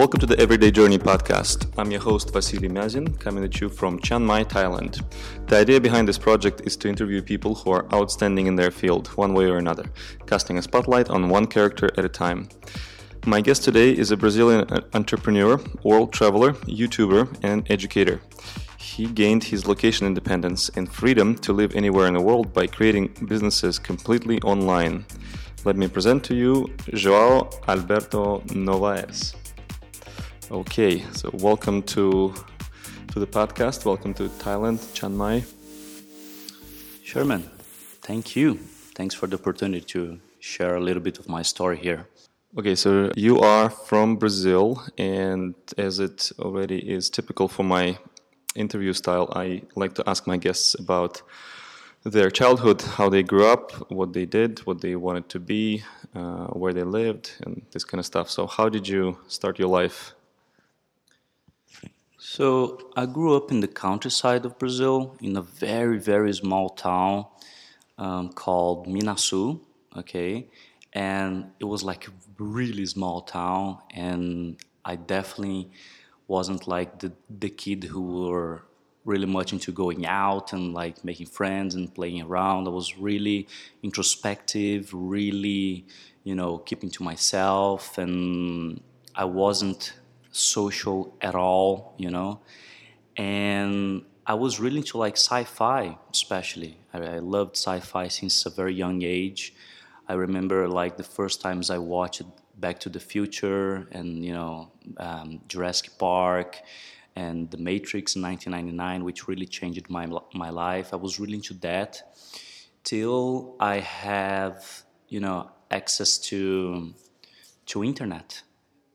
Welcome to the Everyday Journey podcast. I'm your host Vasily Mazin, coming at you from Chiang Mai, Thailand. The idea behind this project is to interview people who are outstanding in their field, one way or another, casting a spotlight on one character at a time. My guest today is a Brazilian uh, entrepreneur, world traveler, YouTuber, and educator. He gained his location independence and freedom to live anywhere in the world by creating businesses completely online. Let me present to you Joao Alberto Novaes. Okay, so welcome to to the podcast. Welcome to Thailand, Chiang Mai. Sherman, thank you. Thanks for the opportunity to share a little bit of my story here. Okay, so you are from Brazil, and as it already is typical for my interview style, I like to ask my guests about their childhood, how they grew up, what they did, what they wanted to be, uh, where they lived, and this kind of stuff. So, how did you start your life so I grew up in the countryside of Brazil in a very very small town um, called Minaçu. Okay, and it was like a really small town, and I definitely wasn't like the the kid who were really much into going out and like making friends and playing around. I was really introspective, really, you know, keeping to myself, and I wasn't social at all, you know. And I was really into like sci-fi, especially. I, I loved sci-fi since a very young age. I remember like the first times I watched Back to the Future and you know um, Jurassic Park and The Matrix in 1999, which really changed my my life. I was really into that till I have you know access to to internet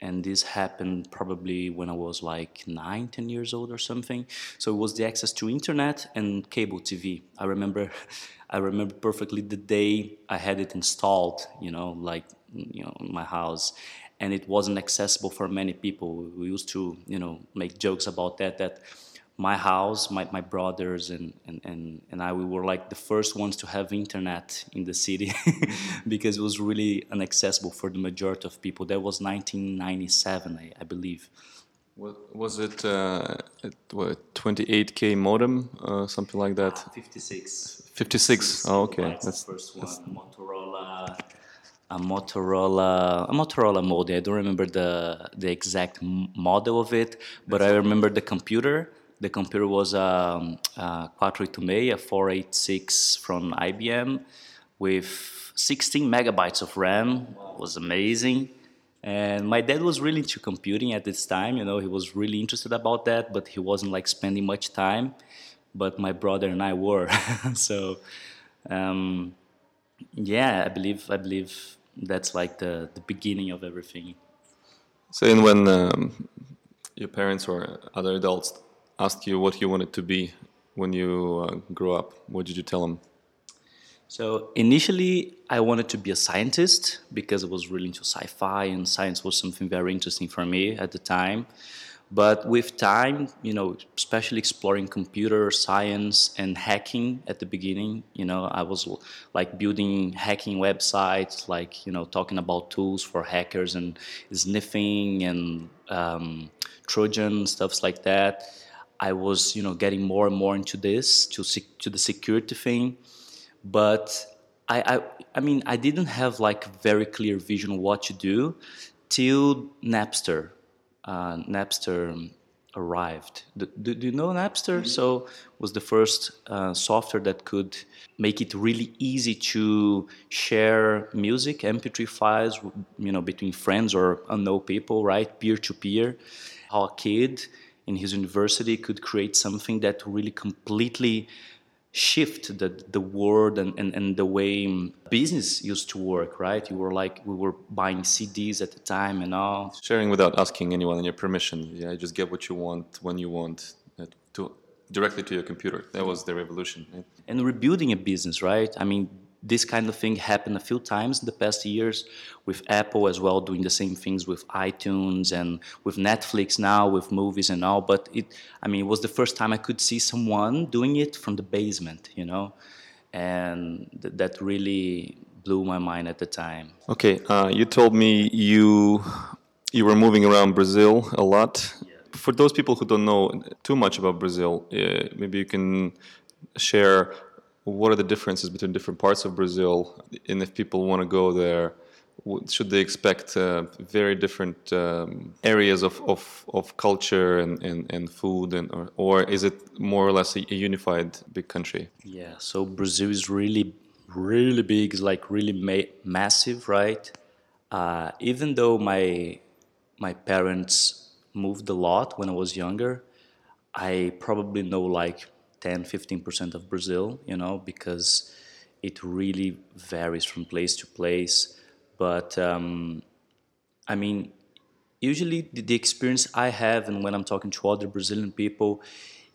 and this happened probably when I was like nine, ten years old or something. So it was the access to internet and cable TV. I remember, I remember perfectly the day I had it installed. You know, like you know, in my house, and it wasn't accessible for many people. We used to, you know, make jokes about that. That my house, my, my brothers and, and, and, and I, we were like the first ones to have internet in the city because it was really inaccessible for the majority of people. That was 1997, I, I believe. What, was it uh, what, 28k modem, uh, something like that? Ah, 56. 56. Oh, okay. That's, that's the first one. That's... Motorola a Motorola a Motorola modem. I don't remember the the exact model of it, but I remember the computer the computer was um, a Quattro a 486 from IBM with 16 megabytes of RAM. It was amazing. And my dad was really into computing at this time. You know, he was really interested about that, but he wasn't like spending much time. But my brother and I were. so, um, yeah, I believe I believe that's like the the beginning of everything. So, and when um, your parents or other adults asked you what you wanted to be when you uh, grew up, what did you tell them? So initially, I wanted to be a scientist because I was really into sci-fi, and science was something very interesting for me at the time. But with time, you know, especially exploring computer science and hacking at the beginning, you know, I was like building hacking websites, like you know, talking about tools for hackers and sniffing and um, Trojan stuffs like that I was, you know, getting more and more into this, to to the security thing, but I, I, I mean, I didn't have like very clear vision of what to do till Napster, uh, Napster arrived. Do, do, do, you know Napster? Mm-hmm. So was the first uh, software that could make it really easy to share music, MP3 files, you know, between friends or unknown people, right, peer to peer. How a kid in his university could create something that really completely shift the, the world and, and, and the way business used to work, right? You were like, we were buying CDs at the time and all. Sharing without asking anyone and your permission. Yeah, just get what you want when you want uh, to directly to your computer. That was the revolution. Right? And rebuilding a business, right? I mean, this kind of thing happened a few times in the past years with Apple as well, doing the same things with iTunes and with Netflix now, with movies and all. But it, I mean, it was the first time I could see someone doing it from the basement, you know, and th- that really blew my mind at the time. Okay, uh, you told me you you were moving around Brazil a lot. For those people who don't know too much about Brazil, uh, maybe you can share what are the differences between different parts of Brazil, and if people want to go there, should they expect uh, very different um, areas of, of, of culture and, and, and food and or, or is it more or less a, a, unified big country? Yeah so brazil is really really big it's like really ma- massive right? Uh, even though my my parents moved a lot when i was younger i probably know like 10 15% of brazil you know because it really varies from place to place but um, I mean, usually the, the, experience I have, and when I'm talking to other Brazilian people,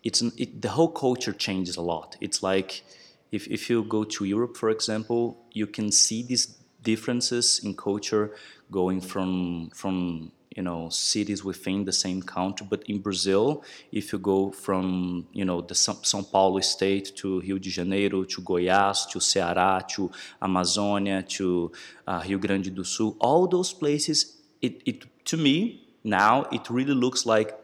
it's an, it, the whole culture changes a lot. It's like if if you go to Europe, for example, you can see these differences in culture going from from you know cities within the same country but in brazil if you go from you know the são paulo state to rio de janeiro to goiás to ceará to amazônia to uh, rio grande do sul all those places it, it to me now it really looks like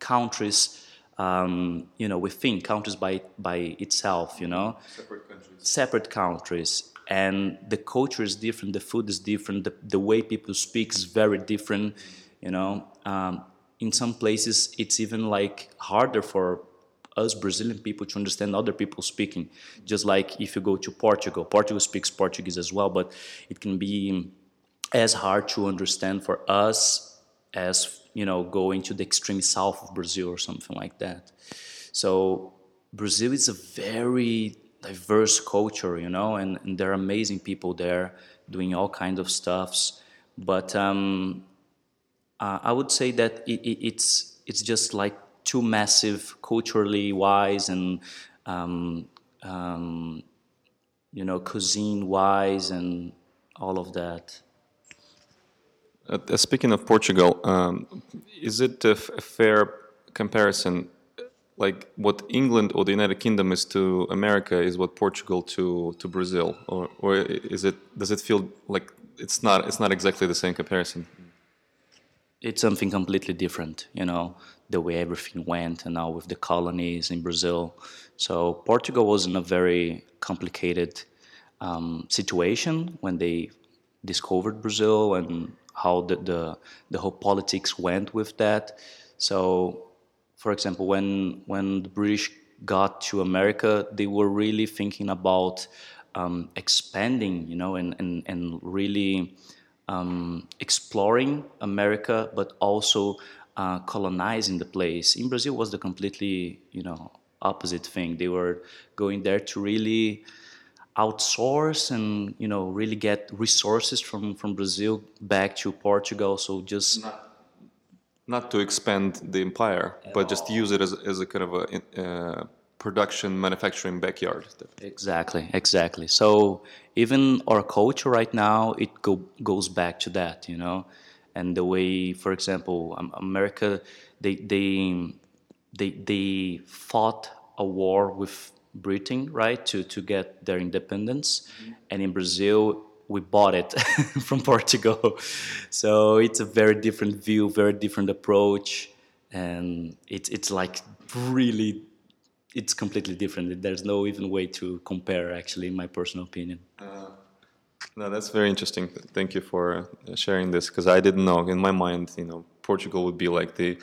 countries um, you know within countries by by itself you know? Separate countries. Separate countries and the culture is different the food is different the, the way people speak is very different you know? Um, in some places it's even like harder for us brazilian people to understand other people speaking. Just like if you go to portugal portugal speaks portuguese as well but it can be as hard to understand for us as you know going to the extreme south of brazil or something like that. So brazil is a very diverse culture, you know, and, and there are amazing people there doing all kinds of stuffs. But um, uh, I would say that it, it, it's it's just like too massive culturally wise and um, um, you know cuisine wise and all of that. Uh, speaking of Portugal, um, is it a, a fair comparison like what England or the United Kingdom is to America is what Portugal to to Brazil, or or is it does it feel like it's not it's not exactly the same comparison? It's something completely different, you know, the way everything went, and now with the colonies in Brazil. So Portugal was in a very complicated um, situation when they discovered Brazil and how the, the the whole politics went with that. So for example, when when the British got to America, they were really thinking about um, expanding, you know, and and and really um, exploring America, but also uh, colonizing the place. In Brazil, was the completely, you know, opposite thing. They were going there to really outsource and you know really get resources from from Brazil back to Portugal. So just Not not to expand the empire, but just use it as, as a kind of a uh, production manufacturing backyard. Exactly, exactly. So even our culture right now, it go, goes back to that, you know, and the way, for example, America, they they they they fought a war with Britain, right, to to get their independence, mm-hmm. and in Brazil, we bought it from Portugal. So it's a very different view, very different approach, and it's it's like really, it's completely different. There's no even way to compare, actually, in my personal opinion. Uh, no, that's very interesting. Thank you for sharing this because I didn't know. In my mind, you know, Portugal would be like the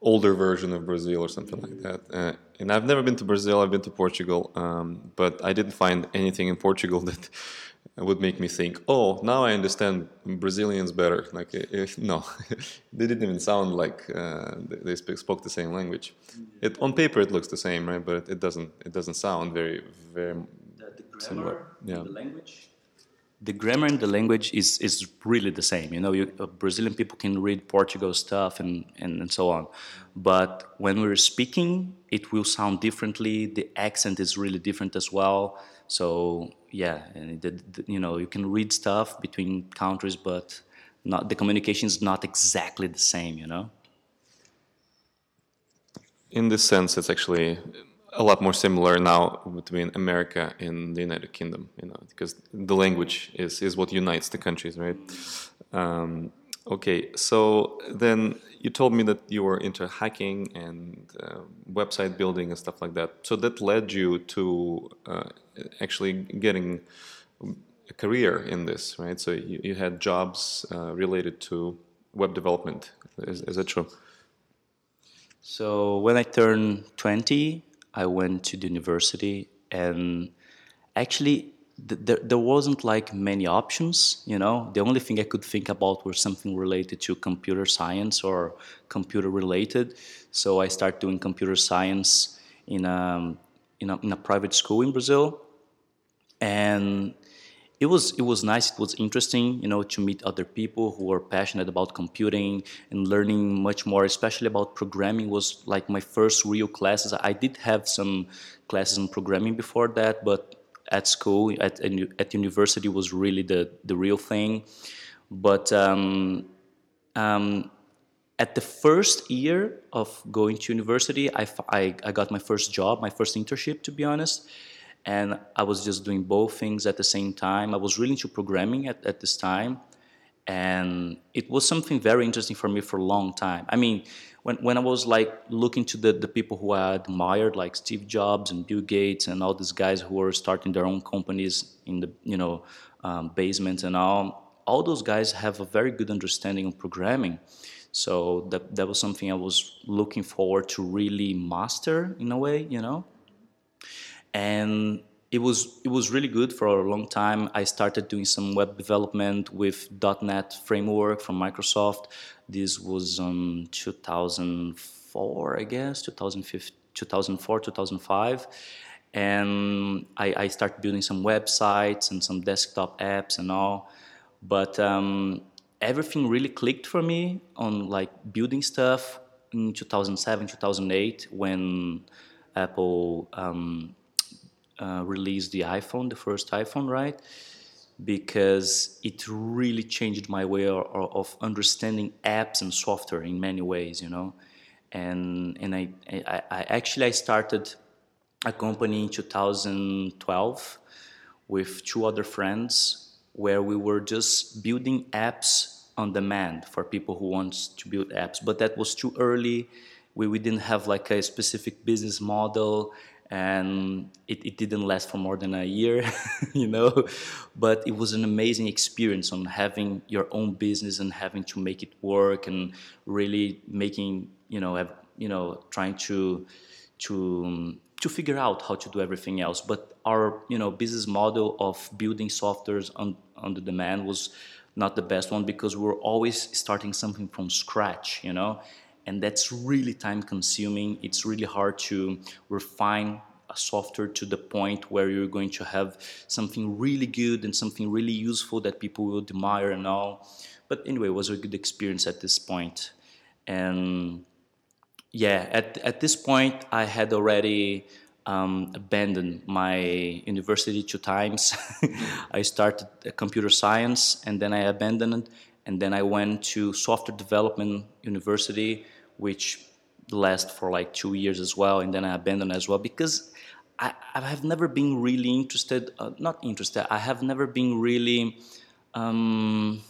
older version of Brazil or something like that. Uh, and I've never been to Brazil. I've been to Portugal, um, but I didn't find anything in Portugal that would make me think, oh, now I understand Brazilians better. Like, if, no, they didn't even sound like uh, they spoke the same language. It, on paper, it looks the same, right? But it doesn't. It doesn't sound very, very the, the similar. Yeah. The language. The grammar and the language is, is really the same. You know, you, uh, Brazilian people can read Portugal stuff and, and, and so on. But when we're speaking, it will sound differently. The accent is really different as well. So yeah, the, you know, you can read stuff between countries, but not the communication is not exactly the same. You know. In this sense, it's actually a lot more similar now between America and the United Kingdom, you know, because the language is, is what unites the countries, right? Um, Okay, so then you told me that you were into hacking and uh, website building and stuff like that. So that led you to uh, actually getting a career in this, right? So you, you had jobs uh, related to web development. Is, is that true? So when I turned 20, I went to the university and actually there, there wasn't like many options you know? The only thing i could think about was something related to computer science or computer related. So i started doing computer science in a, in a, in a private school in brazil. And it was it was nice it was interesting you know to meet other people who were passionate about computing and learning much more especially about programming was like my first real classes. I did have some classes in programming before that but at school at at university was really the the real thing. But um, um, at the first year of going to university I, I, I got my first job my first internship to be honest. And i was just doing both things at the same time. I was really into programming at, at this time and it was something very interesting for me for a long time i mean when, when I was like looking to the, the people who I admired, like Steve Jobs and Bill Gates and all these guys who were starting their own companies in the you know um, basement and all, all those guys have a very good understanding of programming. So that that was something I was looking forward to really master in a way, you know. And it was it was really good for a long time. I started doing some web development with .NET framework from Microsoft. This was um 2004, I guess, 2004, 2005. And I, I, started building some websites and some desktop apps and all. But um, everything really clicked for me on like building stuff in 2007, 2008 when Apple um, uh, released the iPhone, the first iPhone, right? because it really changed my way of understanding apps and software in many ways, you know. And and I, I, I actually I started a company in 2012 with two other friends where we were just building apps on demand for people who want to build apps. But that was too early. We, we didn't have like a specific business model and it, it didn't last for more than a year you know? But it was an amazing experience on having your own business and having to make it work and really making you know have, you know trying to to um, to figure out how to do everything else. But our you know business model of building softwares on on the demand was not the best one because we were always starting something from scratch you know and that's really time consuming. It's really hard to refine a software to the point where you're going to have something really good and something really useful that people will admire and all. But anyway, it was a good experience at this point. And yeah, at, at this point, I had already um, abandoned my university two times. I started computer science and then I abandoned it and then I went to software development university, which last for like two years as well, and then I abandoned as well because I, I have never been really interested. Uh, not interested. I have never been really. Um,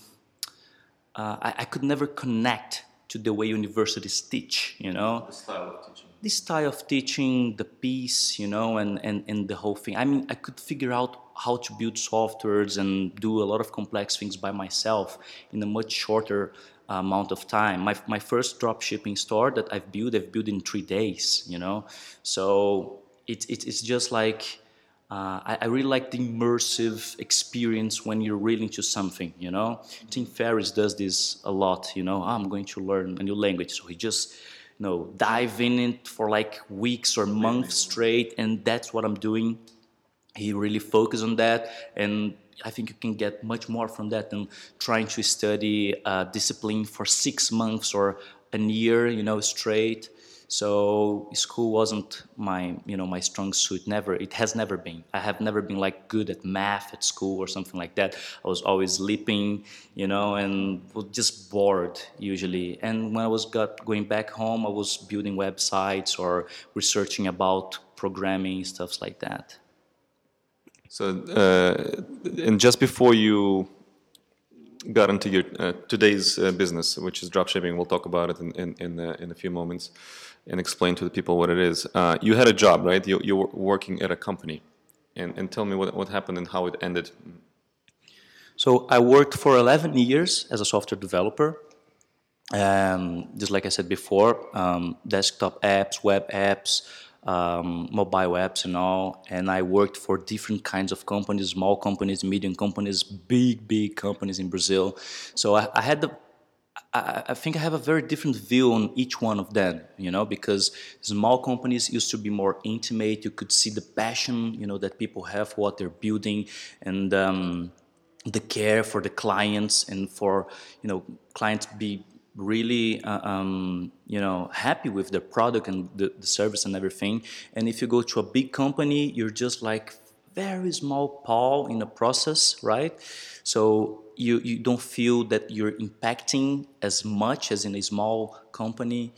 uh, I, I, could never connect to the way universities teach. You know, the style of teaching. The style of teaching, the piece, you know, and, and, and the whole thing. I mean, I could figure out how to build softwares and do a lot of complex things by myself in a much shorter amount of time. My, my first drop shipping store that I've built, I've built in three days, you know? So it, it, it's just like, uh, I, I, really like the immersive experience when you're really into something, you know? Tim Ferriss does this a lot, you know? Oh, I'm going to learn a new language. So he just, you know, dive in it for like weeks or months straight, and that's what I'm doing he really focused on that and I think you can get much more from that than trying to study uh, discipline for six months or a year, you know, straight. So school wasn't my, you know, my strong suit. Never. It has never been. I have never been like good at math at school or something like that. I was always sleeping, you know, and was just bored usually. And when I was got going back home, I was building websites or researching about programming stuff like that. So, uh, and just before you got into your uh, today's uh, business, which is dropshipping. We'll talk about it in in in, uh, in, a few moments and explain to the people what it is. Uh, you had a job, right? You you were working at a company, and and tell me what what happened and how it ended. So I worked for 11 years as a software developer. Um, just like I said before, um, desktop apps, web apps, um, mobile apps and all. And I worked for different kinds of companies, small companies, medium companies, big, big companies in Brazil. So I, I had the I, think I have a very different view on each one of them, you know, because small companies used to be more intimate. You could see the passion, you know, that people have for what they're building, and um, the care for the clients, and for you know, clients be really uh, um, you know happy with the product and the, the service and everything. And if you go to a big company you're just like very small paw in the process right? So you, you don't feel that you're impacting as much as in a small company.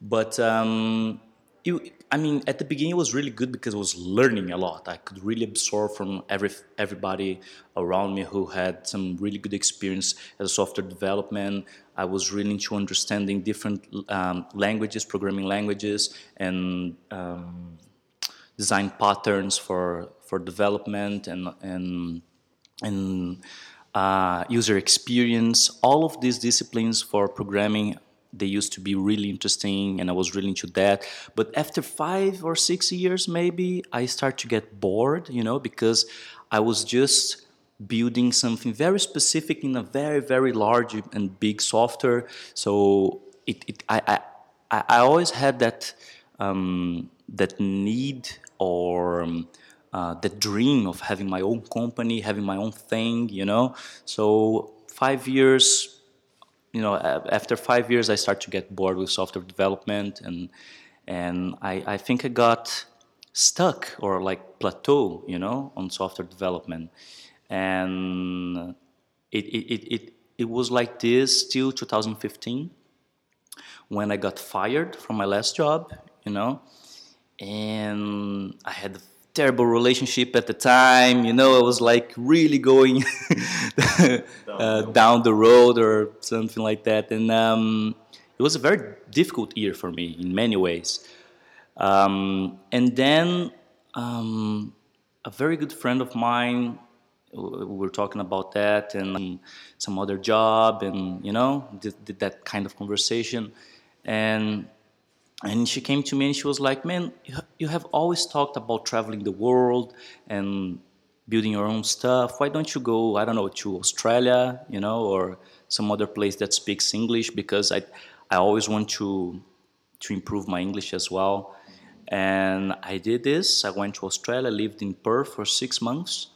But um, you I mean, at the beginning it was really good because I was learning a lot. I could really absorb from every everybody around me who had some really good experience as a software development. I was really into understanding different um, languages, programming languages, and um, design patterns for for development and and and uh, user experience. All of these disciplines for programming they used to be really interesting and I was really into that. But after five or six years, maybe I start to get bored, you know, because I was just building something very specific in a very, very large and big software. So it, it I, I, I always had that, um, that need or um, uh, the dream of having my own company, having my own thing, you know. So five years, you know, after five years, I started to get bored with software development, and and I, I think I got stuck or like plateau, you know, on software development, and it it it it, was like this till 2015 when I got fired from my last job, you know, and I had terrible relationship at the time. You know, I was like really going uh, down the road or something like that. And um, it was a very difficult year for me in many ways. Um, and then um, a very good friend of mine, we were talking about that and some other job, and you know, did, did that kind of conversation. And and she came to me and she was like, "Man, you have always talked about traveling the world and building your own stuff. Why don't you go? I don't know to Australia, you know, or some other place that speaks English? Because I, I always want to, to improve my English as well. And I did this. I went to Australia, lived in Perth for six months,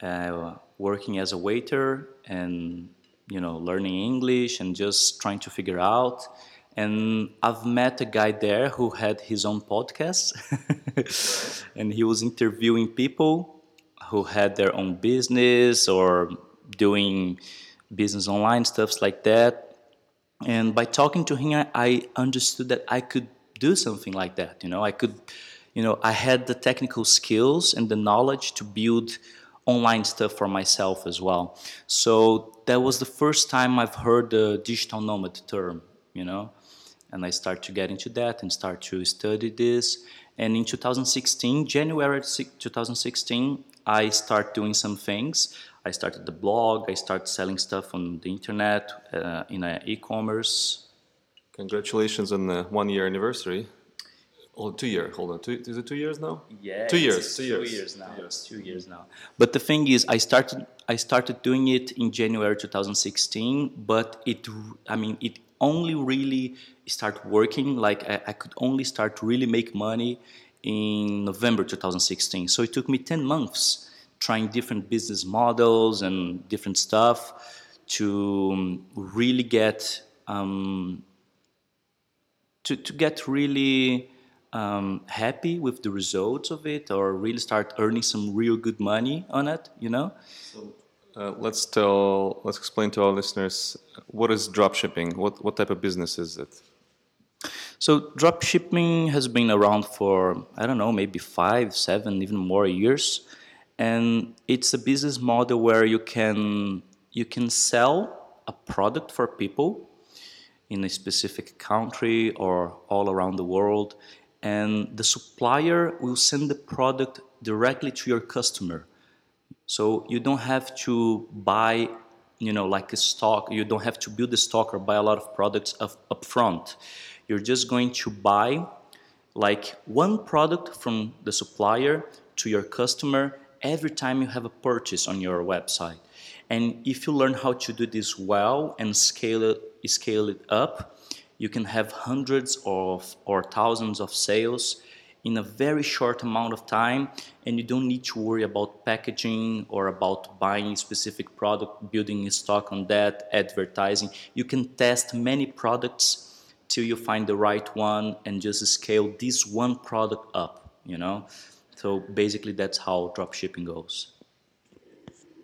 uh, working as a waiter and you know learning English and just trying to figure out and I've met a guy there who had his own podcast, and he was interviewing people who had their own business or doing business online stuffs like that. And by talking to him, I understood that I could do something like that. You know, I could, you know, I had the technical skills and the knowledge to build online stuff for myself as well. So that was the first time I've heard the digital nomad term. You know and I start to get into that and start to study this. And in 2016, January 2016, I start doing some things. I started the blog. I start selling stuff on the internet uh, in e-commerce. Congratulations on the one-year anniversary. Oh, two year. Hold on. Two, is it two years now? Yeah. Two years. Two years. Two years now. Two years. Two years now. But the thing is, I started. I started doing it in January 2016. But it. I mean, it only really start working like I, I, could only start to really make money in november 2016 so it took me 10 months trying different business models and different stuff to um, really get um, to, to get really um, happy with the results of it or really start earning some real good money on it you know? So uh, let's tell, let's explain to our listeners what is dropshipping. What what type of business is it? So dropshipping has been around for I don't know, maybe five, seven, even more years, and it's a business model where you can you can sell a product for people in a specific country or all around the world, and the supplier will send the product directly to your customer. So you don't have to buy, you know, like a stock. You don't have to build a stock or buy a lot of products up, up front. You're just going to buy like one product from the supplier to your customer every time you have a purchase on your website. And if you learn how to do this well and scale it, scale it up, you can have hundreds of or thousands of sales in a very short amount of time and you don't need to worry about packaging or about buying specific product building stock on that advertising. You can test many products till you find the right one and just scale this one product up you know? So basically that's how drop shipping goes.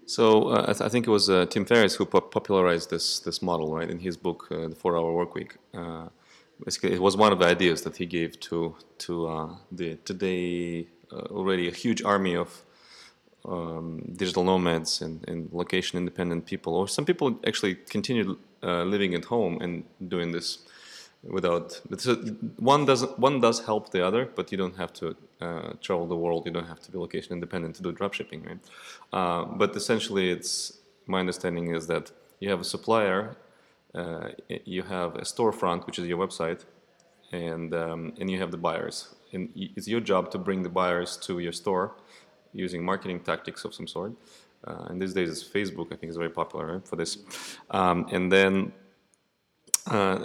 So uh, I, th- I, think it was uh, Tim Ferriss who po- popularized this this model, right, in his book, uh, The Four Hour Work Week. Uh, basically, it was one of the ideas that he gave to to uh, the today uh, already a huge army of um, digital nomads and, and, location independent people, or some people actually continue living at home and doing this without one does one does help the other, but you don't have to uh, travel the world. You don't have to be location independent to do dropshipping, right? Uh, but essentially, it's my understanding is that you have a supplier, uh, you have a storefront, which is your website, and um, and you have the buyers. And it's your job to bring the buyers to your store using marketing tactics of some sort. Uh, and these days, it's Facebook. I think is very popular right, for this. Um, and then uh,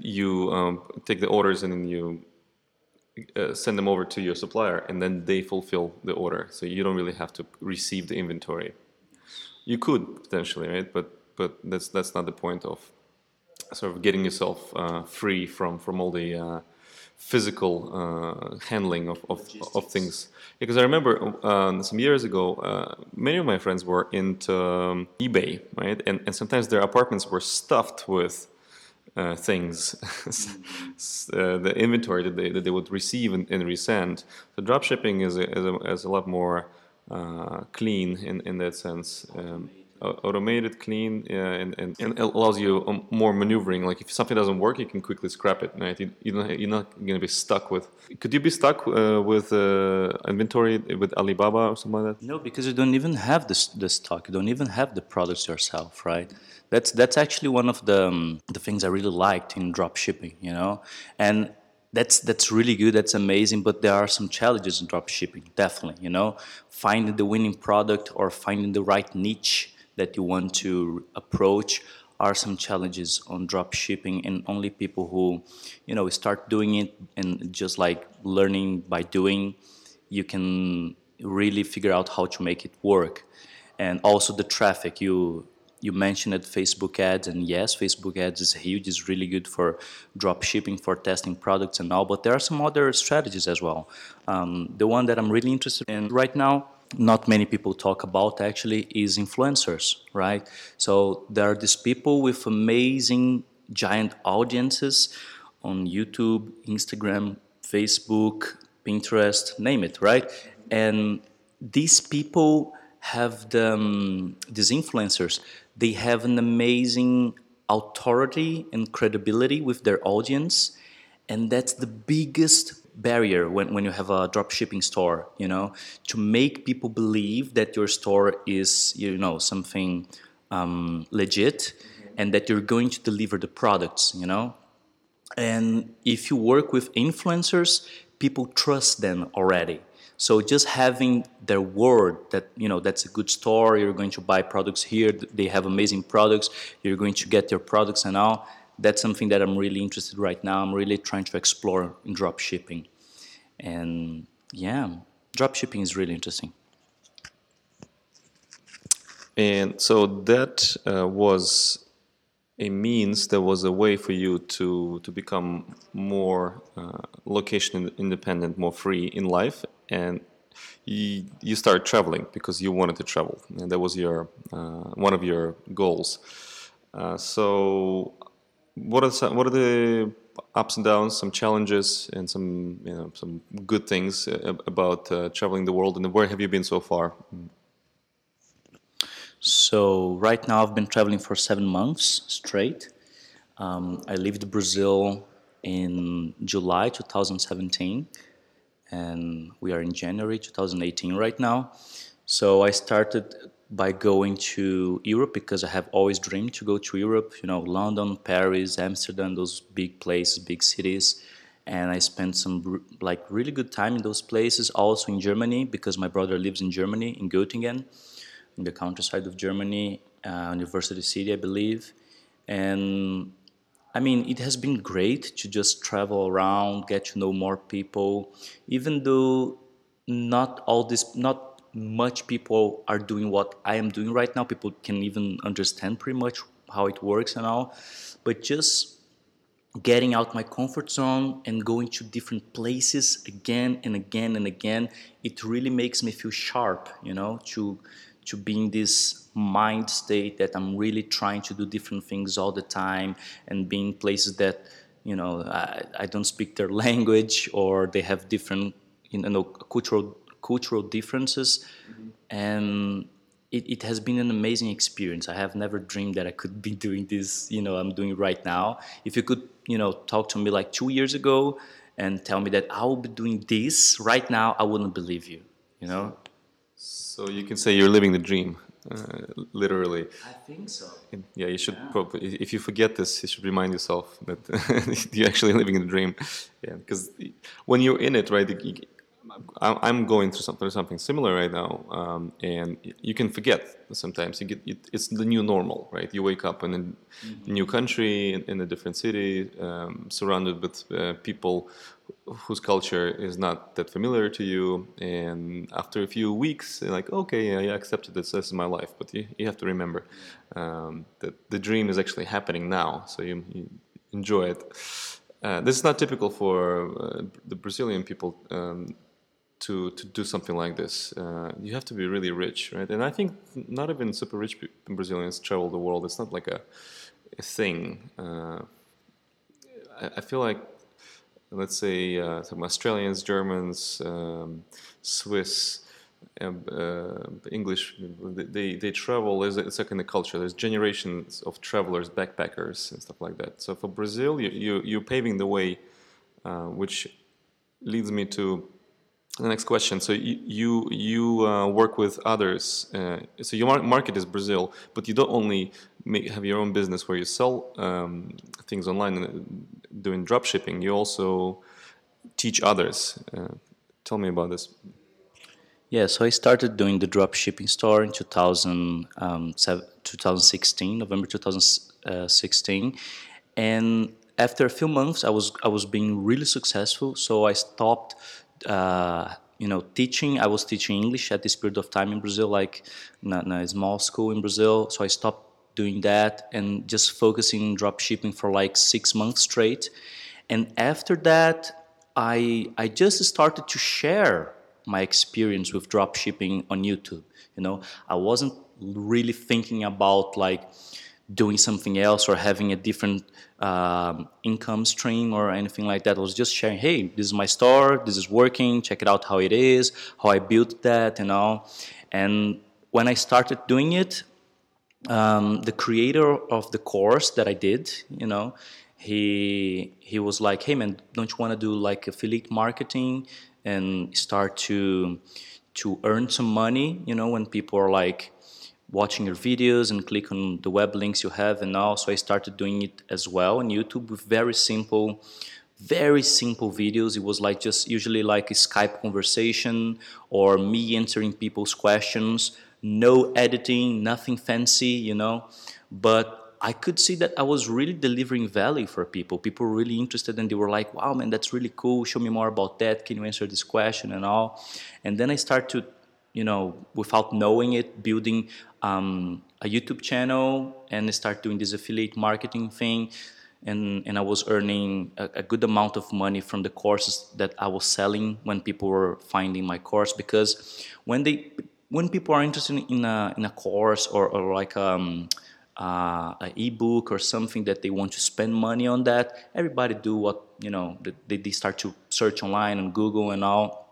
you um, take the orders and then you uh, send them over to your supplier and then they fulfill the order so you don't really have to receive the inventory you could potentially right but but that's that's not the point of sort of getting yourself uh, free from from all the uh, physical uh, handling of, of, of, things because I remember uh, some years ago many of my friends were into um, eBay right and, and sometimes their apartments were stuffed with uh, things, uh, the inventory that they, that they would receive and, and resend. So dropshipping is a, is a, is a lot more uh, clean in, in that sense. Um, automated, clean, and, and, and, allows you um, more maneuvering. Like if something doesn't work, you can quickly scrap it. Right? You, don't, you're not going to be stuck with. Could you be stuck uh, with uh, inventory with Alibaba or something like that? No, because you don't even have the, the stock. You don't even have the products yourself, right? That's that's actually one of the um, the things I really liked in drop shipping. You know, and that's that's really good that's amazing but there are some challenges in drop shipping definitely you know finding the winning product or finding the right niche that you want to approach are some challenges on drop shipping and only people who you know start doing it and just like learning by doing you can really figure out how to make it work and also the traffic you you mentioned Facebook ads, and yes, Facebook ads is huge. It's really good for drop shipping, for testing products and all. But there are some other strategies as well. Um, the one that I'm really interested in right now not many people talk about actually is influencers, right? So there are these people with amazing giant audiences on YouTube, Instagram, Facebook, Pinterest, name it, right? And these people have the, um, these influencers, they have an amazing authority and credibility with their audience. And that's the biggest barrier when, when you have a drop shipping store you know to make people believe that your store is you know something um, legit and that you're going to deliver the products you know? And if you work with influencers people trust them already. So just having their word that you know that's a good store you're going to buy products here they have amazing products you're going to get your products and all that's something that I'm really interested right now. I'm really trying to explore in drop shipping. And yeah, drop shipping is really interesting. And so that uh, was a means, there was a way for you to, to become more uh, location independent, more free in life. And you, you started traveling because you wanted to travel. And that was your, uh, one of your goals. Uh, so what are some, what are the ups and downs, some challenges, and some you know some good things uh, about uh, traveling the world? And where have you been so far? So right now I've been traveling for seven months straight. Um, I left Brazil in July 2017, and we are in January 2018 right now. So I started by going to Europe because I have always dreamed to go to Europe. You know, London, Paris, Amsterdam, those big places, big cities. And I spent some like really good time in those places. Also in Germany because my brother lives in Germany in Göttingen, in the countryside of Germany, uh, University City, I believe. And I mean, it has been great to just travel around, get to know more people, even though not all this, not much people are doing what I am doing right now. People can even understand pretty much how it works and all, but just getting out my comfort zone and going to different places again and again and again, it really makes me feel sharp, you know, to to be in this mind state that I'm really trying to do different things all the time and being places that you know I, I don't speak their language or they have different you know cultural cultural differences mm-hmm. and it, it has been an amazing experience. I have never dreamed that I could be doing this, you know, I'm doing right now. If you could, you know, talk to me like two years ago and tell me that I will be doing this right now, I wouldn't believe you, you know? So you can say you're living the dream, uh, literally. I think so. Yeah, you should yeah. probably. If you forget this, you should remind yourself that you're actually living the dream. Yeah, because when you're in it, right, I'm going through something, something similar right now, um, and you can forget sometimes. You get it's the new normal, right? You wake up in a mm-hmm. new country, in, in, a different city, um, surrounded with uh, people whose culture is not that familiar to you, and after a few weeks, you're like, okay, yeah, I accepted this. This is my life. But you, you have to remember um, that the dream is actually happening now, so you, you enjoy it. Uh, this is not typical for uh, the Brazilian people. Um, to to do something like this. Uh, you have to be really rich, right? And I think not even super rich Brazilians travel the world. It's not like a, a thing. Uh, I, I, feel like, let's say, uh, some Australians, Germans, um, Swiss. Um, uh, English, they, they travel. It's like in the culture. There's generations of travelers, backpackers, and stuff like that. So for Brazil, you, you you're paving the way, uh, which leads me to the next question. So you you, you uh, work with others. Uh, so your market is Brazil, but you don't only make, have your own business where you sell um, things online and uh, doing drop shipping. You also teach others. Uh, tell me about this. Yeah, so I started doing the drop shipping store in 2000, um, 2016, November 2016, and after a few months, I was I was being really successful. So I stopped uh, you know, teaching. I was teaching English at this period of time in Brazil, like in a, in a small school in Brazil. So I stopped doing that and just focusing drop shipping for like six months straight. And after that, I I just started to share my experience with drop shipping on YouTube. You know, I wasn't really thinking about like doing something else or having a different um, income stream or anything like that. I was just sharing, hey, this is my store, this is working, check it out how it is, how I built that, you know. And when I started doing it, um, the creator of the course that I did, you know, he he was like, hey man, don't you want to do like affiliate marketing and start to to earn some money, you know, when people are like watching your videos and click on the web links you have and also I started doing it as well on YouTube with very simple very simple videos it was like just usually like a Skype conversation or me answering people's questions no editing nothing fancy you know but I could see that I was really delivering value for people. People were really interested and they were like, wow, man, that's really cool. Show me more about that. Can you answer this question and all? And then I start to you know, without knowing it, building um, a YouTube channel and start doing this affiliate marketing thing. And, and I was earning a, a, good amount of money from the courses that I was selling when people were finding my course because when they when people are interested in a, in a course or, or like um, uh, an ebook or something that they want to spend money on that everybody do what you know they, they start to search online and google and all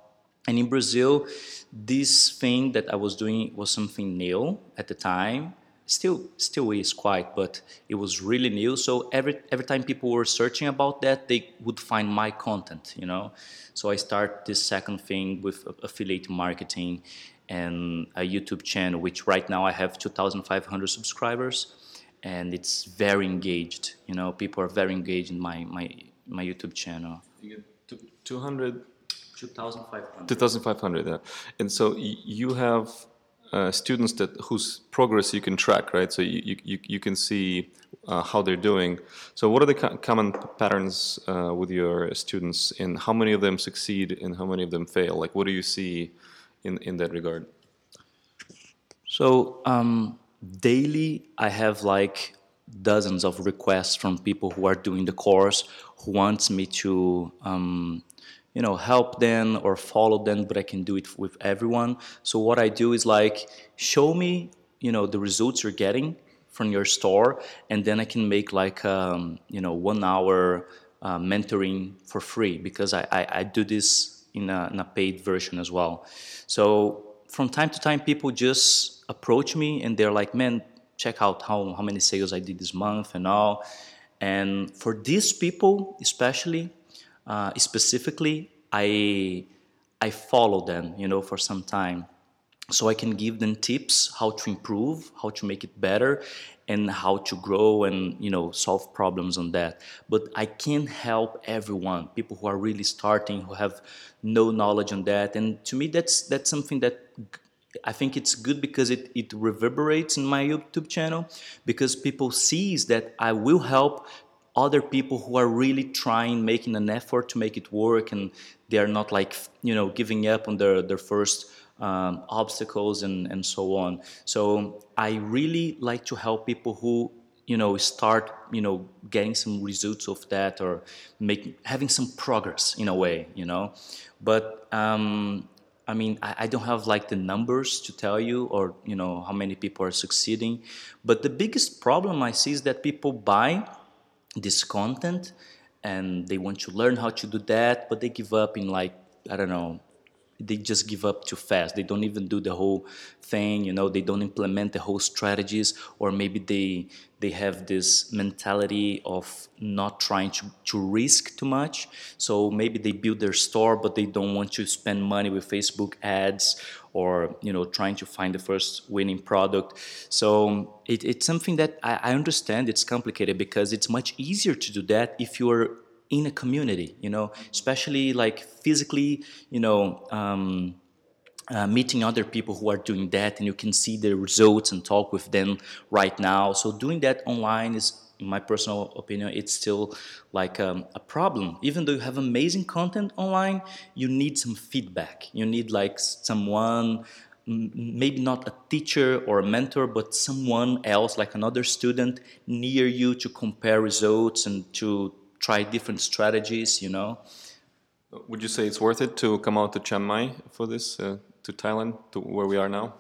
And in Brazil, this thing that I was doing was something new at the time. Still, still is quite, but it was really new. So every every time people were searching about that, they would find my content, you know. So I start this second thing with affiliate marketing and a YouTube channel, which right now I have 2,500 subscribers, and it's very engaged. You know, people are very engaged in my my my YouTube channel. You get 200 2,500. 2,500, yeah. And so you have uh, students that whose progress you can track, right? So you, you, you can see uh, how they're doing. So what are the co- common patterns uh, with your students and how many of them succeed and how many of them fail? Like what do you see in, in that regard? So um, daily, I have like dozens of requests from people who are doing the course who wants me to um, you know help them or follow them but i can do it with everyone. So what i do is like show me you know the results you're getting from your store and then i can make like um, you know one hour uh, mentoring for free because I, I, I do this in a, in a paid version as well. So from time to time people just approach me and they're like man check out how, how many sales i did this month and all. And for these people especially uh, specifically, I I follow them, you know, for some time, so I can give them tips how to improve, how to make it better, and how to grow and you know solve problems on that. But I can't help everyone. People who are really starting, who have no knowledge on that, and to me, that's that's something that I think it's good because it, it reverberates in my YouTube channel because people sees that I will help other people who are really trying, making an effort to make it work, and they are not like you know giving up on their their first um, obstacles and and so on. So I really like to help people who you know start you know getting some results of that or making having some progress in a way you know but um, I mean, I, I, don't have like the numbers to tell you or, you know, how many people are succeeding. But the biggest problem I see is that people buy this content and they want to learn how to do that but they give up in like i don't know they just give up too fast. They don't even do the whole thing you know they don't implement the whole strategies or maybe they they have this mentality of not trying to, to risk too much. So maybe they build their store but they don't want to spend money with facebook ads or you know trying to find the first winning product. So it, it's something that I, I understand it's complicated because it's much easier to do that if you're in a community you know especially like physically you know um, uh, meeting other people who are doing that and you can see the results and talk with them right now. So doing that online is in my personal opinion it's still like um, a problem. Even though you have amazing content online you need some feedback. You need like someone maybe not a teacher or a mentor, but someone else, like another student near you to compare results and to try different strategies, you know. Would you say it's worth it to come out to Chiang Mai for this, uh, to Thailand, to where we are now?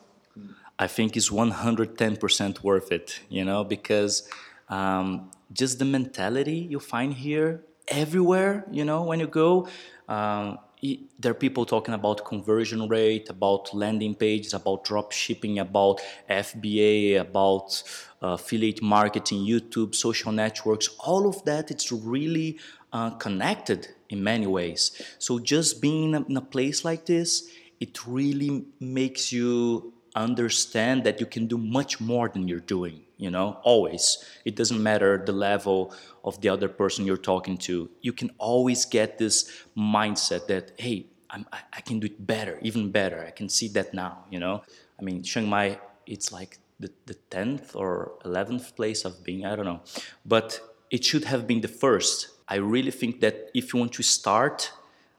I think it's 110% worth it, you know, because um, just the mentality you find here everywhere, you know, when you go. Um, there are people talking about conversion rate, about landing pages, about drop shipping, about FBA, about uh, affiliate marketing, YouTube, social networks. All of that, it's really uh, connected in many ways. So just being in a place like this, it really makes you understand that you can do much more than you're doing you know always. It doesn't matter the level of the other person you're talking to. You can always get this mindset that hey I'm, i can do it better even better. I can see that now you know? I mean chiang mai it's like the, the 10th or 11th place of being i don't know. But it should have been the first. I really think that if you want to start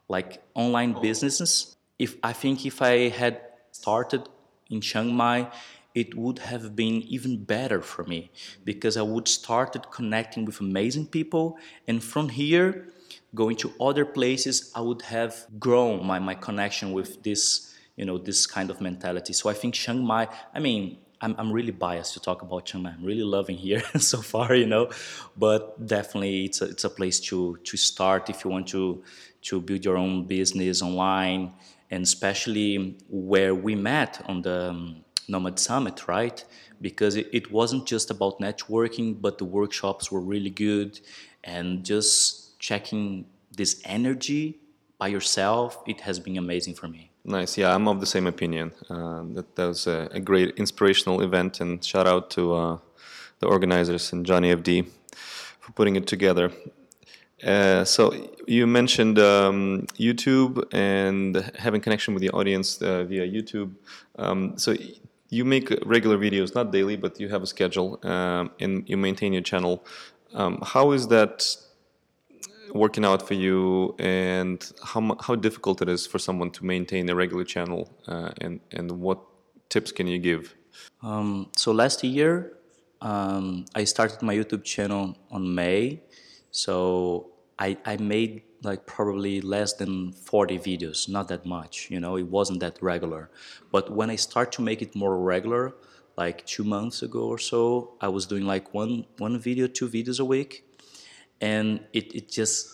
like online oh. businesses if i think if i had started in Chiang Mai, it would have been even better for me because I would started connecting with amazing people, and from here, going to other places, I would have grown my, my connection with this, you know, this kind of mentality. So I think Chiang Mai, I mean, I'm, I'm really biased to talk about Chiang Mai. I'm really loving here so far, you know, but definitely it's a, it's a place to to start if you want to to build your own business online and especially where we met on the um, Nomad Summit, right? Because it, it wasn't just about networking, but the workshops were really good, and just checking this energy by yourself, it has been amazing for me. Nice. Yeah, I'm of the same opinion. Uh, that that was a, a, great inspirational event, and shout out to uh, the organizers and Johnny FD for putting it together. Uh, so you mentioned um, YouTube and having connection with the audience uh, via YouTube. Um, so you make regular videos, not daily, but you have a schedule, um, and you maintain your channel. Um, how is that working out for you, and how how difficult it is for someone to maintain a regular channel, uh, and and what tips can you give? Um, so last year, um, I started my YouTube channel on May. So I I made like probably less than 40 videos, not that much. You know, it wasn't that regular. But when I start to make it more regular, like two months ago or so, I was doing like one one video, two videos a week and it, it just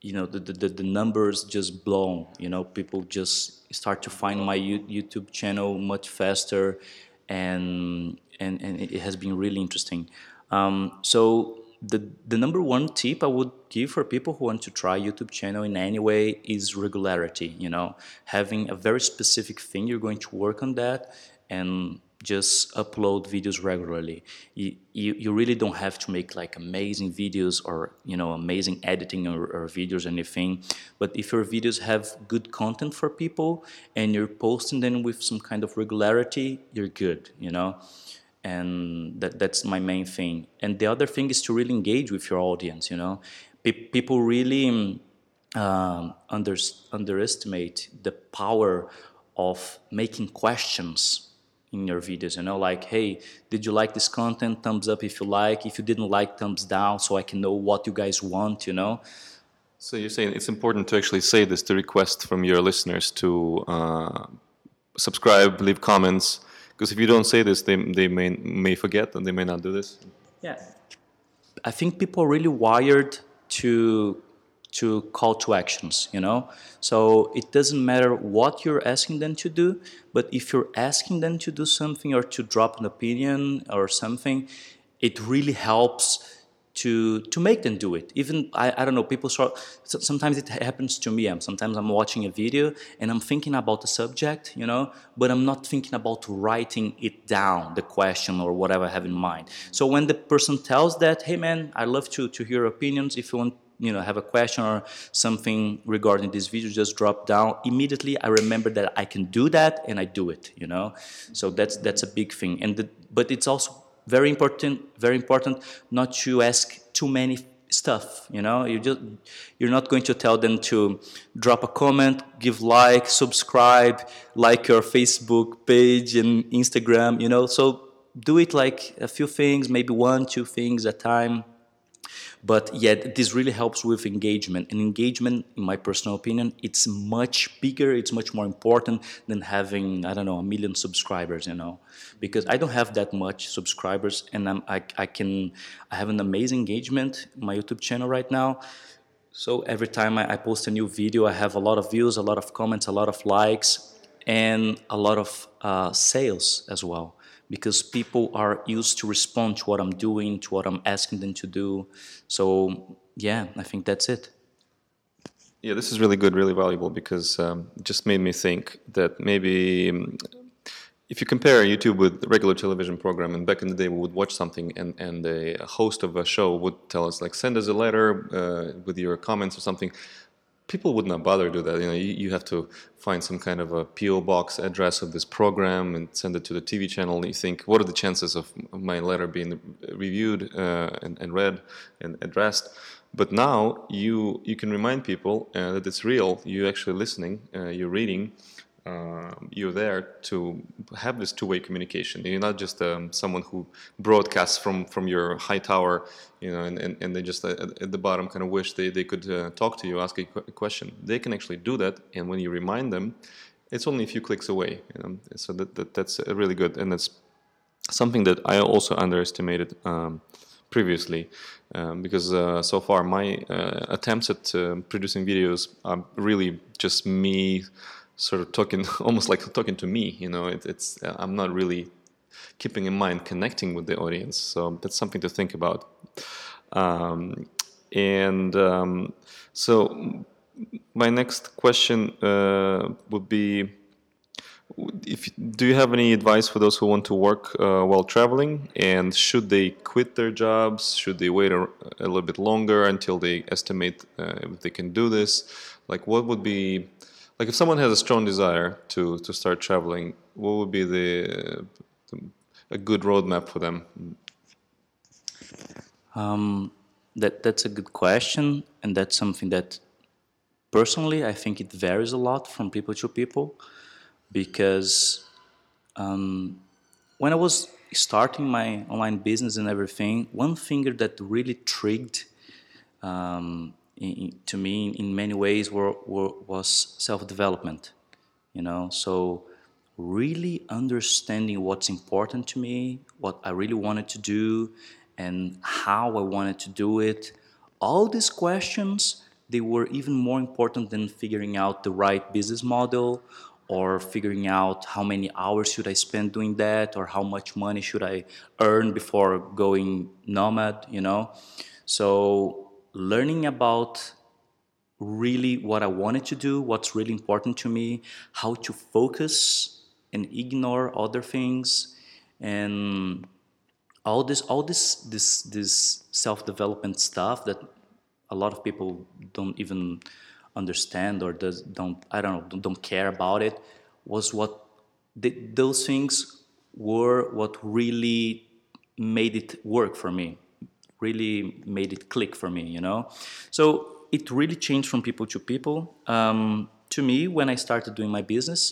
you know the, the, the numbers just blown you know people just start to find my youtube channel much faster and and, and it has been really interesting um, so the, the number one tip I would give for people who want to try YouTube channel in any way is regularity. You know, having a very specific thing you're going to work on that, and just upload videos regularly. You, you, you, really don't have to make like amazing videos or you know amazing editing or, or, videos or anything. But if your videos have good content for people and you're posting them with some kind of regularity, you're good. You know, and that that's my main thing. And the other thing is to really engage with your audience. You know, P- people really um, under, underestimate the power of making questions in your videos you know like hey did you like this content thumbs up if you like if you didn't like thumbs down so i can know what you guys want you know so you're saying it's important to actually say this to request from your listeners to uh, subscribe leave comments because if you don't say this they, they may may forget and they may not do this. Yeah. I think people are really wired to to call to actions you know? So it doesn't matter what you're asking them to do but if you're asking them to do something or to drop an opinion or something it really helps to to make them do it. Even i, I don't know people start sometimes it happens to me. I'm, sometimes i'm watching a video and i'm thinking about the subject you know but i'm not thinking about writing it down the question or whatever i have in mind. So when the person tells that hey man i love to to hear opinions. If you want you know have a question or something regarding this video just drop down. Immediately i remember that i can do that and i do it you know? So that's that's a big thing. And the, but it's also very important very important not to ask too many stuff you know? You just you're not going to tell them to drop a comment give like subscribe like your facebook page and instagram you know? So do it like a few things maybe one two things at a time but yet this really helps with engagement. And engagement in my personal opinion it's much bigger it's much more important than having i don't know a million subscribers you know? Because i don't have that much subscribers and I'm, I, I can i have an amazing engagement my youtube channel right now. So every time I, I post a new video i have a lot of views a lot of comments a lot of likes and a lot of uh, sales as well because people are used to respond to what I'm doing, to what I'm asking them to do. So yeah, I think that's it. Yeah, this is really good, really valuable because um, it just made me think that maybe um, if you compare YouTube with regular television program, and back in the day we would watch something and, and a host of a show would tell us like send us a letter uh, with your comments or something people would not bother to do that. You know, you, you, have to find some kind of a PO box address of this program and send it to the TV channel. And you think, what are the chances of my letter being reviewed uh, and, and, read and addressed? But now you you can remind people uh, that it's real. You're actually listening. Uh, you're reading uh, you're there to have this two-way communication. You're not just um, someone who broadcasts from, from your high tower, you know, and, and, and they just at, at the bottom kind of wish they, they could uh, talk to you, ask a, qu- a, question. They can actually do that, and when you remind them, it's only a few clicks away. You know? So that, that that's really good, and that's something that I also underestimated um, previously, um, because uh, so far my uh, attempts at uh, producing videos are really just me sort of talking almost like talking to me. You know, it, it's I'm not really keeping in mind connecting with the audience. So that's something to think about. Um, and um, so my next question uh, would be if do you have any advice for those who want to work uh, while traveling and should they quit their jobs should they wait a, a little bit longer until they estimate uh, if they can do this like what would be like if someone has a strong desire to to start traveling what would be the, the a good roadmap for them? Um, that that's a good question and that's something that personally i think it varies a lot from people to people because um, when I was starting my online business and everything, one thing that really triggered um, in, to me in many ways were, were, was self-development. You know, so really understanding what's important to me, what I really wanted to do, and how I wanted to do it. All these questions they were even more important than figuring out the right business model or figuring out how many hours should I spend doing that or how much money should I earn before going nomad, you know. So learning about really what I wanted to do, what's really important to me, how to focus and ignore other things and all this all this this this self-development stuff that a lot of people don't even understand or does don't I don't know don't care about it was what the, those things were what really made it work for me really made it click for me you know? So it really changed from people to people. Um, to me when i started doing my business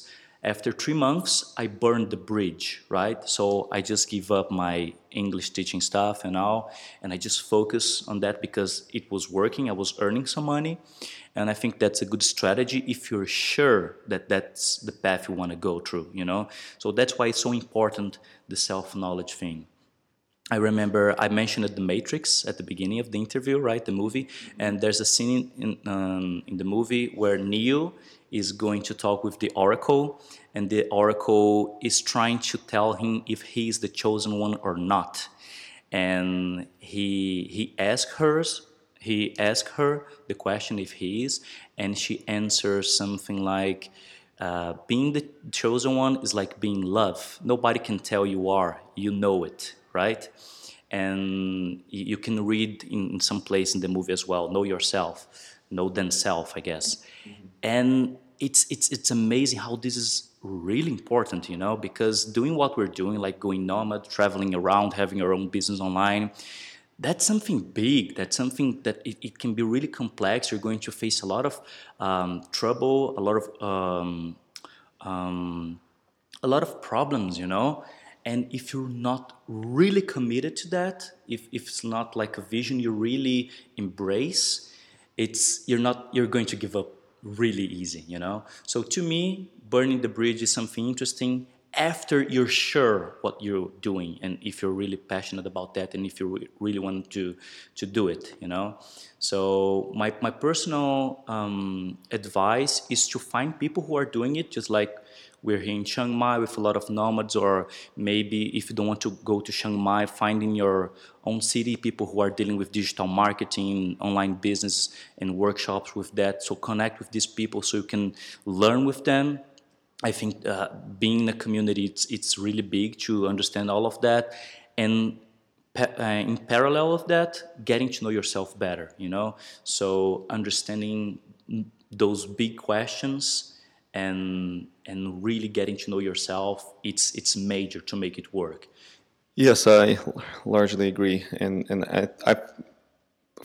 after three months i burned the bridge right? So i just give up my english teaching stuff and all and i just focus on that because it was working i was earning some money and i think that's a good strategy if you're sure that that's the path you want to go through you know? So that's why it's so important the self-knowledge thing I remember I mentioned the Matrix at the beginning of the interview, right? The movie, and there's a scene in um, in the movie where Neo is going to talk with the Oracle, and the Oracle is trying to tell him if he is the chosen one or not. And he he asks her he asks her the question if he is, and she answers something like, uh, "Being the chosen one is like being love. Nobody can tell you are. You know it, right?" And you can read in some place in the movie as well. Know yourself, know self, I guess. Mm-hmm. And it's it's it's amazing how this is really important, you know, because doing what we're doing, like going nomad, traveling around, having our own business online that's something big that's something that it, it, can be really complex you're going to face a lot of um, trouble a lot of um, um, a lot of problems you know and if you're not really committed to that if, if it's not like a vision you really embrace it's you're not you're going to give up really easy you know? So to me burning the bridge is something interesting after you're sure what you're doing and if you're really passionate about that and if you re- really want to to do it you know? So my, my personal um, advice is to find people who are doing it just like we're here in Chiang Mai with a lot of nomads or maybe if you don't want to go to Chiang Mai finding your own city people who are dealing with digital marketing online business and workshops with that so connect with these people so you can learn with them I think uh, being in a community, it's, it's really big to understand all of that. And uh, in parallel of that, getting to know yourself better, you know? So understanding those big questions and, and really getting to know yourself, it's, it's major to make it work. Yes, I largely agree. And, and I, I've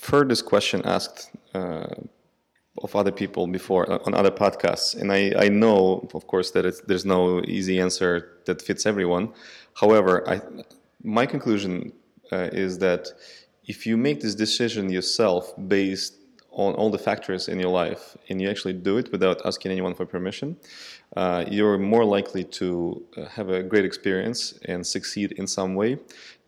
heard this question asked uh, of other people before uh, on other podcasts, and I, I know, of course, that there's no easy answer that fits everyone. However, I, my conclusion uh, is that if you make this decision yourself based on all the factors in your life and you actually do it without asking anyone for permission, uh, you're more likely to uh, have a great experience and succeed in some way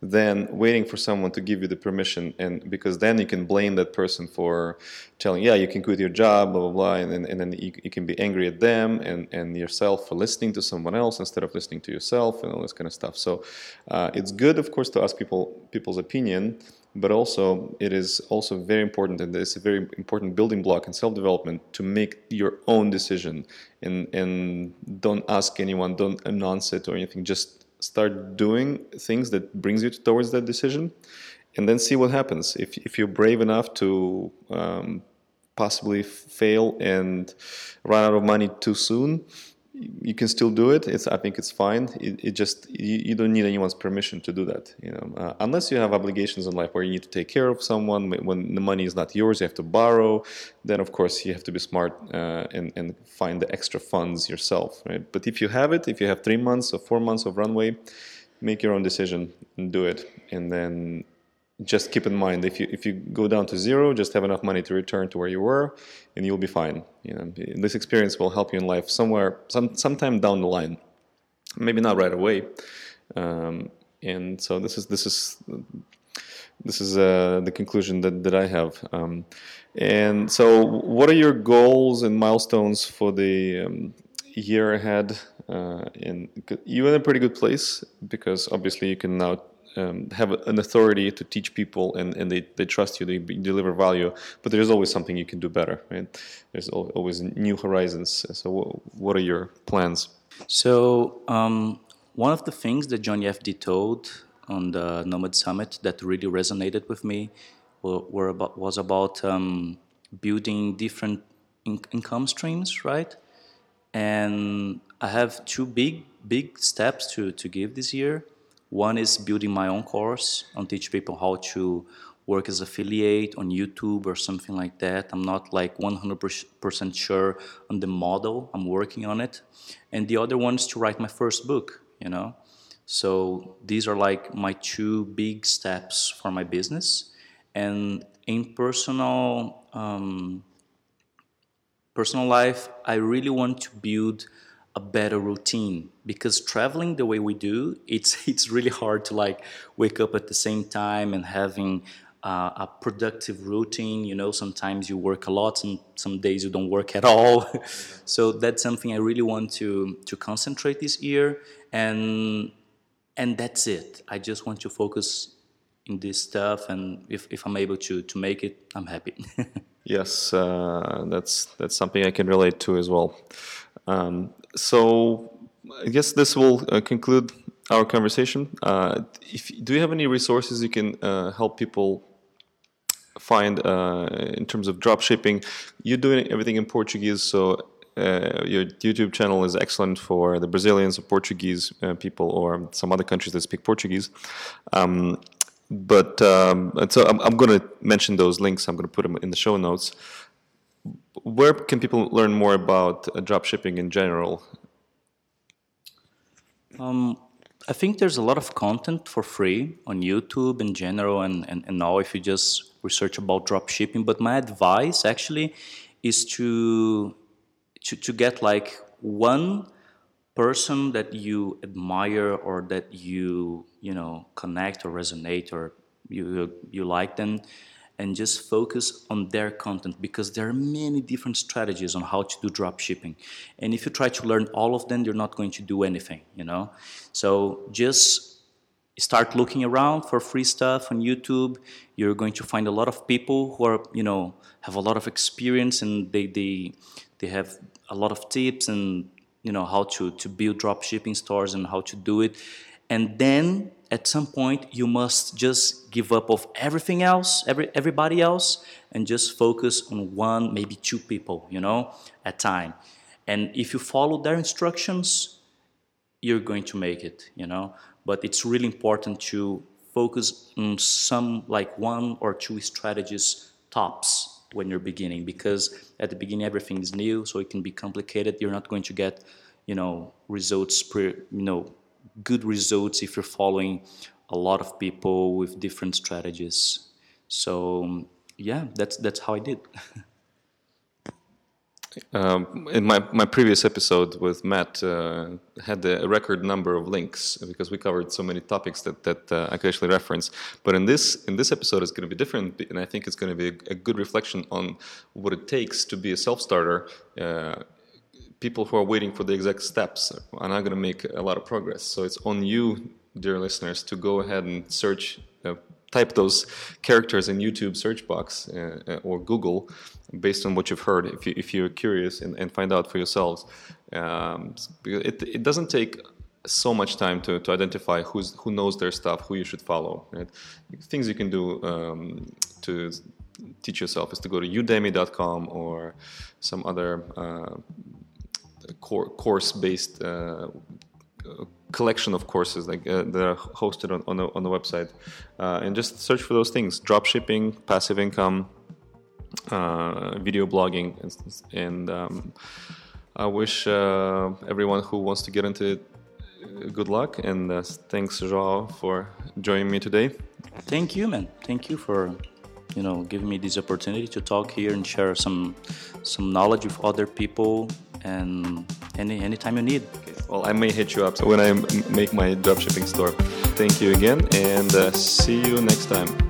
than waiting for someone to give you the permission. And because then you can blame that person for telling yeah you can quit your job blah blah blah and, and, and then you, you can be angry at them and, and yourself for listening to someone else instead of listening to yourself and all this kind of stuff. So uh, it's good of course to ask people people's opinion but also it is also very important and it's a very important building block in self-development to make your own decision and and don't ask anyone don't announce it or anything. Just start doing things that brings you towards that decision and then see what happens. If, if you're brave enough to um, possibly fail and run out of money too soon you can still do it. It's I think it's fine. It, it just you, you, don't need anyone's permission to do that. You know, uh, unless you have obligations in life where you need to take care of someone when the money is not yours, you have to borrow. Then of course you have to be smart uh, and and find the extra funds yourself. Right? But if you have it, if you have three months or four months of runway, make your own decision and do it, and then just keep in mind if you if you go down to zero, just have enough money to return to where you were, and you'll be fine. You know, this experience will help you in life somewhere, some sometime down the line, maybe not right away. Um, and so this is this is this is uh, the conclusion that that I have. Um, and so, what are your goals and milestones for the um, year ahead? Uh, and you're in a pretty good place because obviously you can now um, have an authority to teach people and, and they, they trust you, they deliver value, but there's always something you can do better, right? There's always new horizons. So, what are your plans? So, um, one of the things that Johnny FD told on the Nomad Summit that really resonated with me were, were about, was about um, building different in- income streams, right? And I have two big, big steps to, to give this year. One is building my own course and teach people how to work as affiliate on YouTube or something like that. I'm not like 100% sure on the model. I'm working on it. And the other one is to write my first book, you know. So these are like my two big steps for my business. And in personal um, personal life, I really want to build a better routine. Because traveling the way we do it's it's really hard to like wake up at the same time and having uh, a productive routine you know? Sometimes you work a lot and some days you don't work at all. So that's something i really want to to concentrate this year. And and that's it. I just want to focus in this stuff and if, if i'm able to to make it i'm happy. Yes uh, that's that's something i can relate to as well um, so I guess this will uh, conclude our conversation. Uh, if, do you have any resources you can uh, help people find uh, in terms of drop shipping? You're doing everything in Portuguese, so uh, your YouTube channel is excellent for the Brazilians or Portuguese uh, people or some other countries that speak Portuguese. Um, but um, so I'm, I'm going to mention those links. I'm going to put them in the show notes where can people learn more about uh, drop shipping in general? Um, I think there's a lot of content for free on YouTube in general and, and, and now if you just research about drop shipping. But my advice actually is to, to, to get like one person that you admire or that you, you know, connect or resonate or you, you like them and just focus on their content because there are many different strategies on how to do drop shipping. And if you try to learn all of them, you're not going to do anything, you know? So just start looking around for free stuff on YouTube. You're going to find a lot of people who are, you know, have a lot of experience and they they they have a lot of tips and you know how to to build drop shipping stores and how to do it. And then at some point you must just give up of everything else every, everybody else and just focus on one maybe two people you know at time. And if you follow their instructions you're going to make it you know. But it's really important to focus on some like one or two strategies tops when you're beginning because at the beginning everything is new so it can be complicated. You're not going to get you know results per you know good results if you're following a lot of people with different strategies. So yeah, that's that's how I did. Um, in my, my previous episode with Matt, uh, had a record number of links because we covered so many topics that, that uh, I could actually reference. But in this in this episode, it's going to be different, and I think it's going to be a, a, good reflection on what it takes to be a self starter. Uh, people who are waiting for the exact steps are not going to make a lot of progress. So it's on you, dear listeners, to go ahead and search uh, type those characters in YouTube search box uh, uh, or Google based on what you've heard if, you, if you're curious and, and find out for yourselves. Um, it, it doesn't take so much time to, to identify who's, who knows their stuff, who you should follow. Right? Things you can do um, to teach yourself is to go to udemy.com or some other uh, course based uh, collection of courses like uh, that are hosted on, on, the, on the website. Uh, and just search for those things. Drop shipping passive income uh, video blogging and, and um, i wish uh, everyone who wants to get into it uh, good luck. And thanks Joao for joining me today. Thank you man. Thank you for you know giving me this opportunity to talk here and share some some knowledge with other people and any anytime you need Okay. well, I may hit you up when I make my dropshipping store. Thank you again, and uh, see you next time.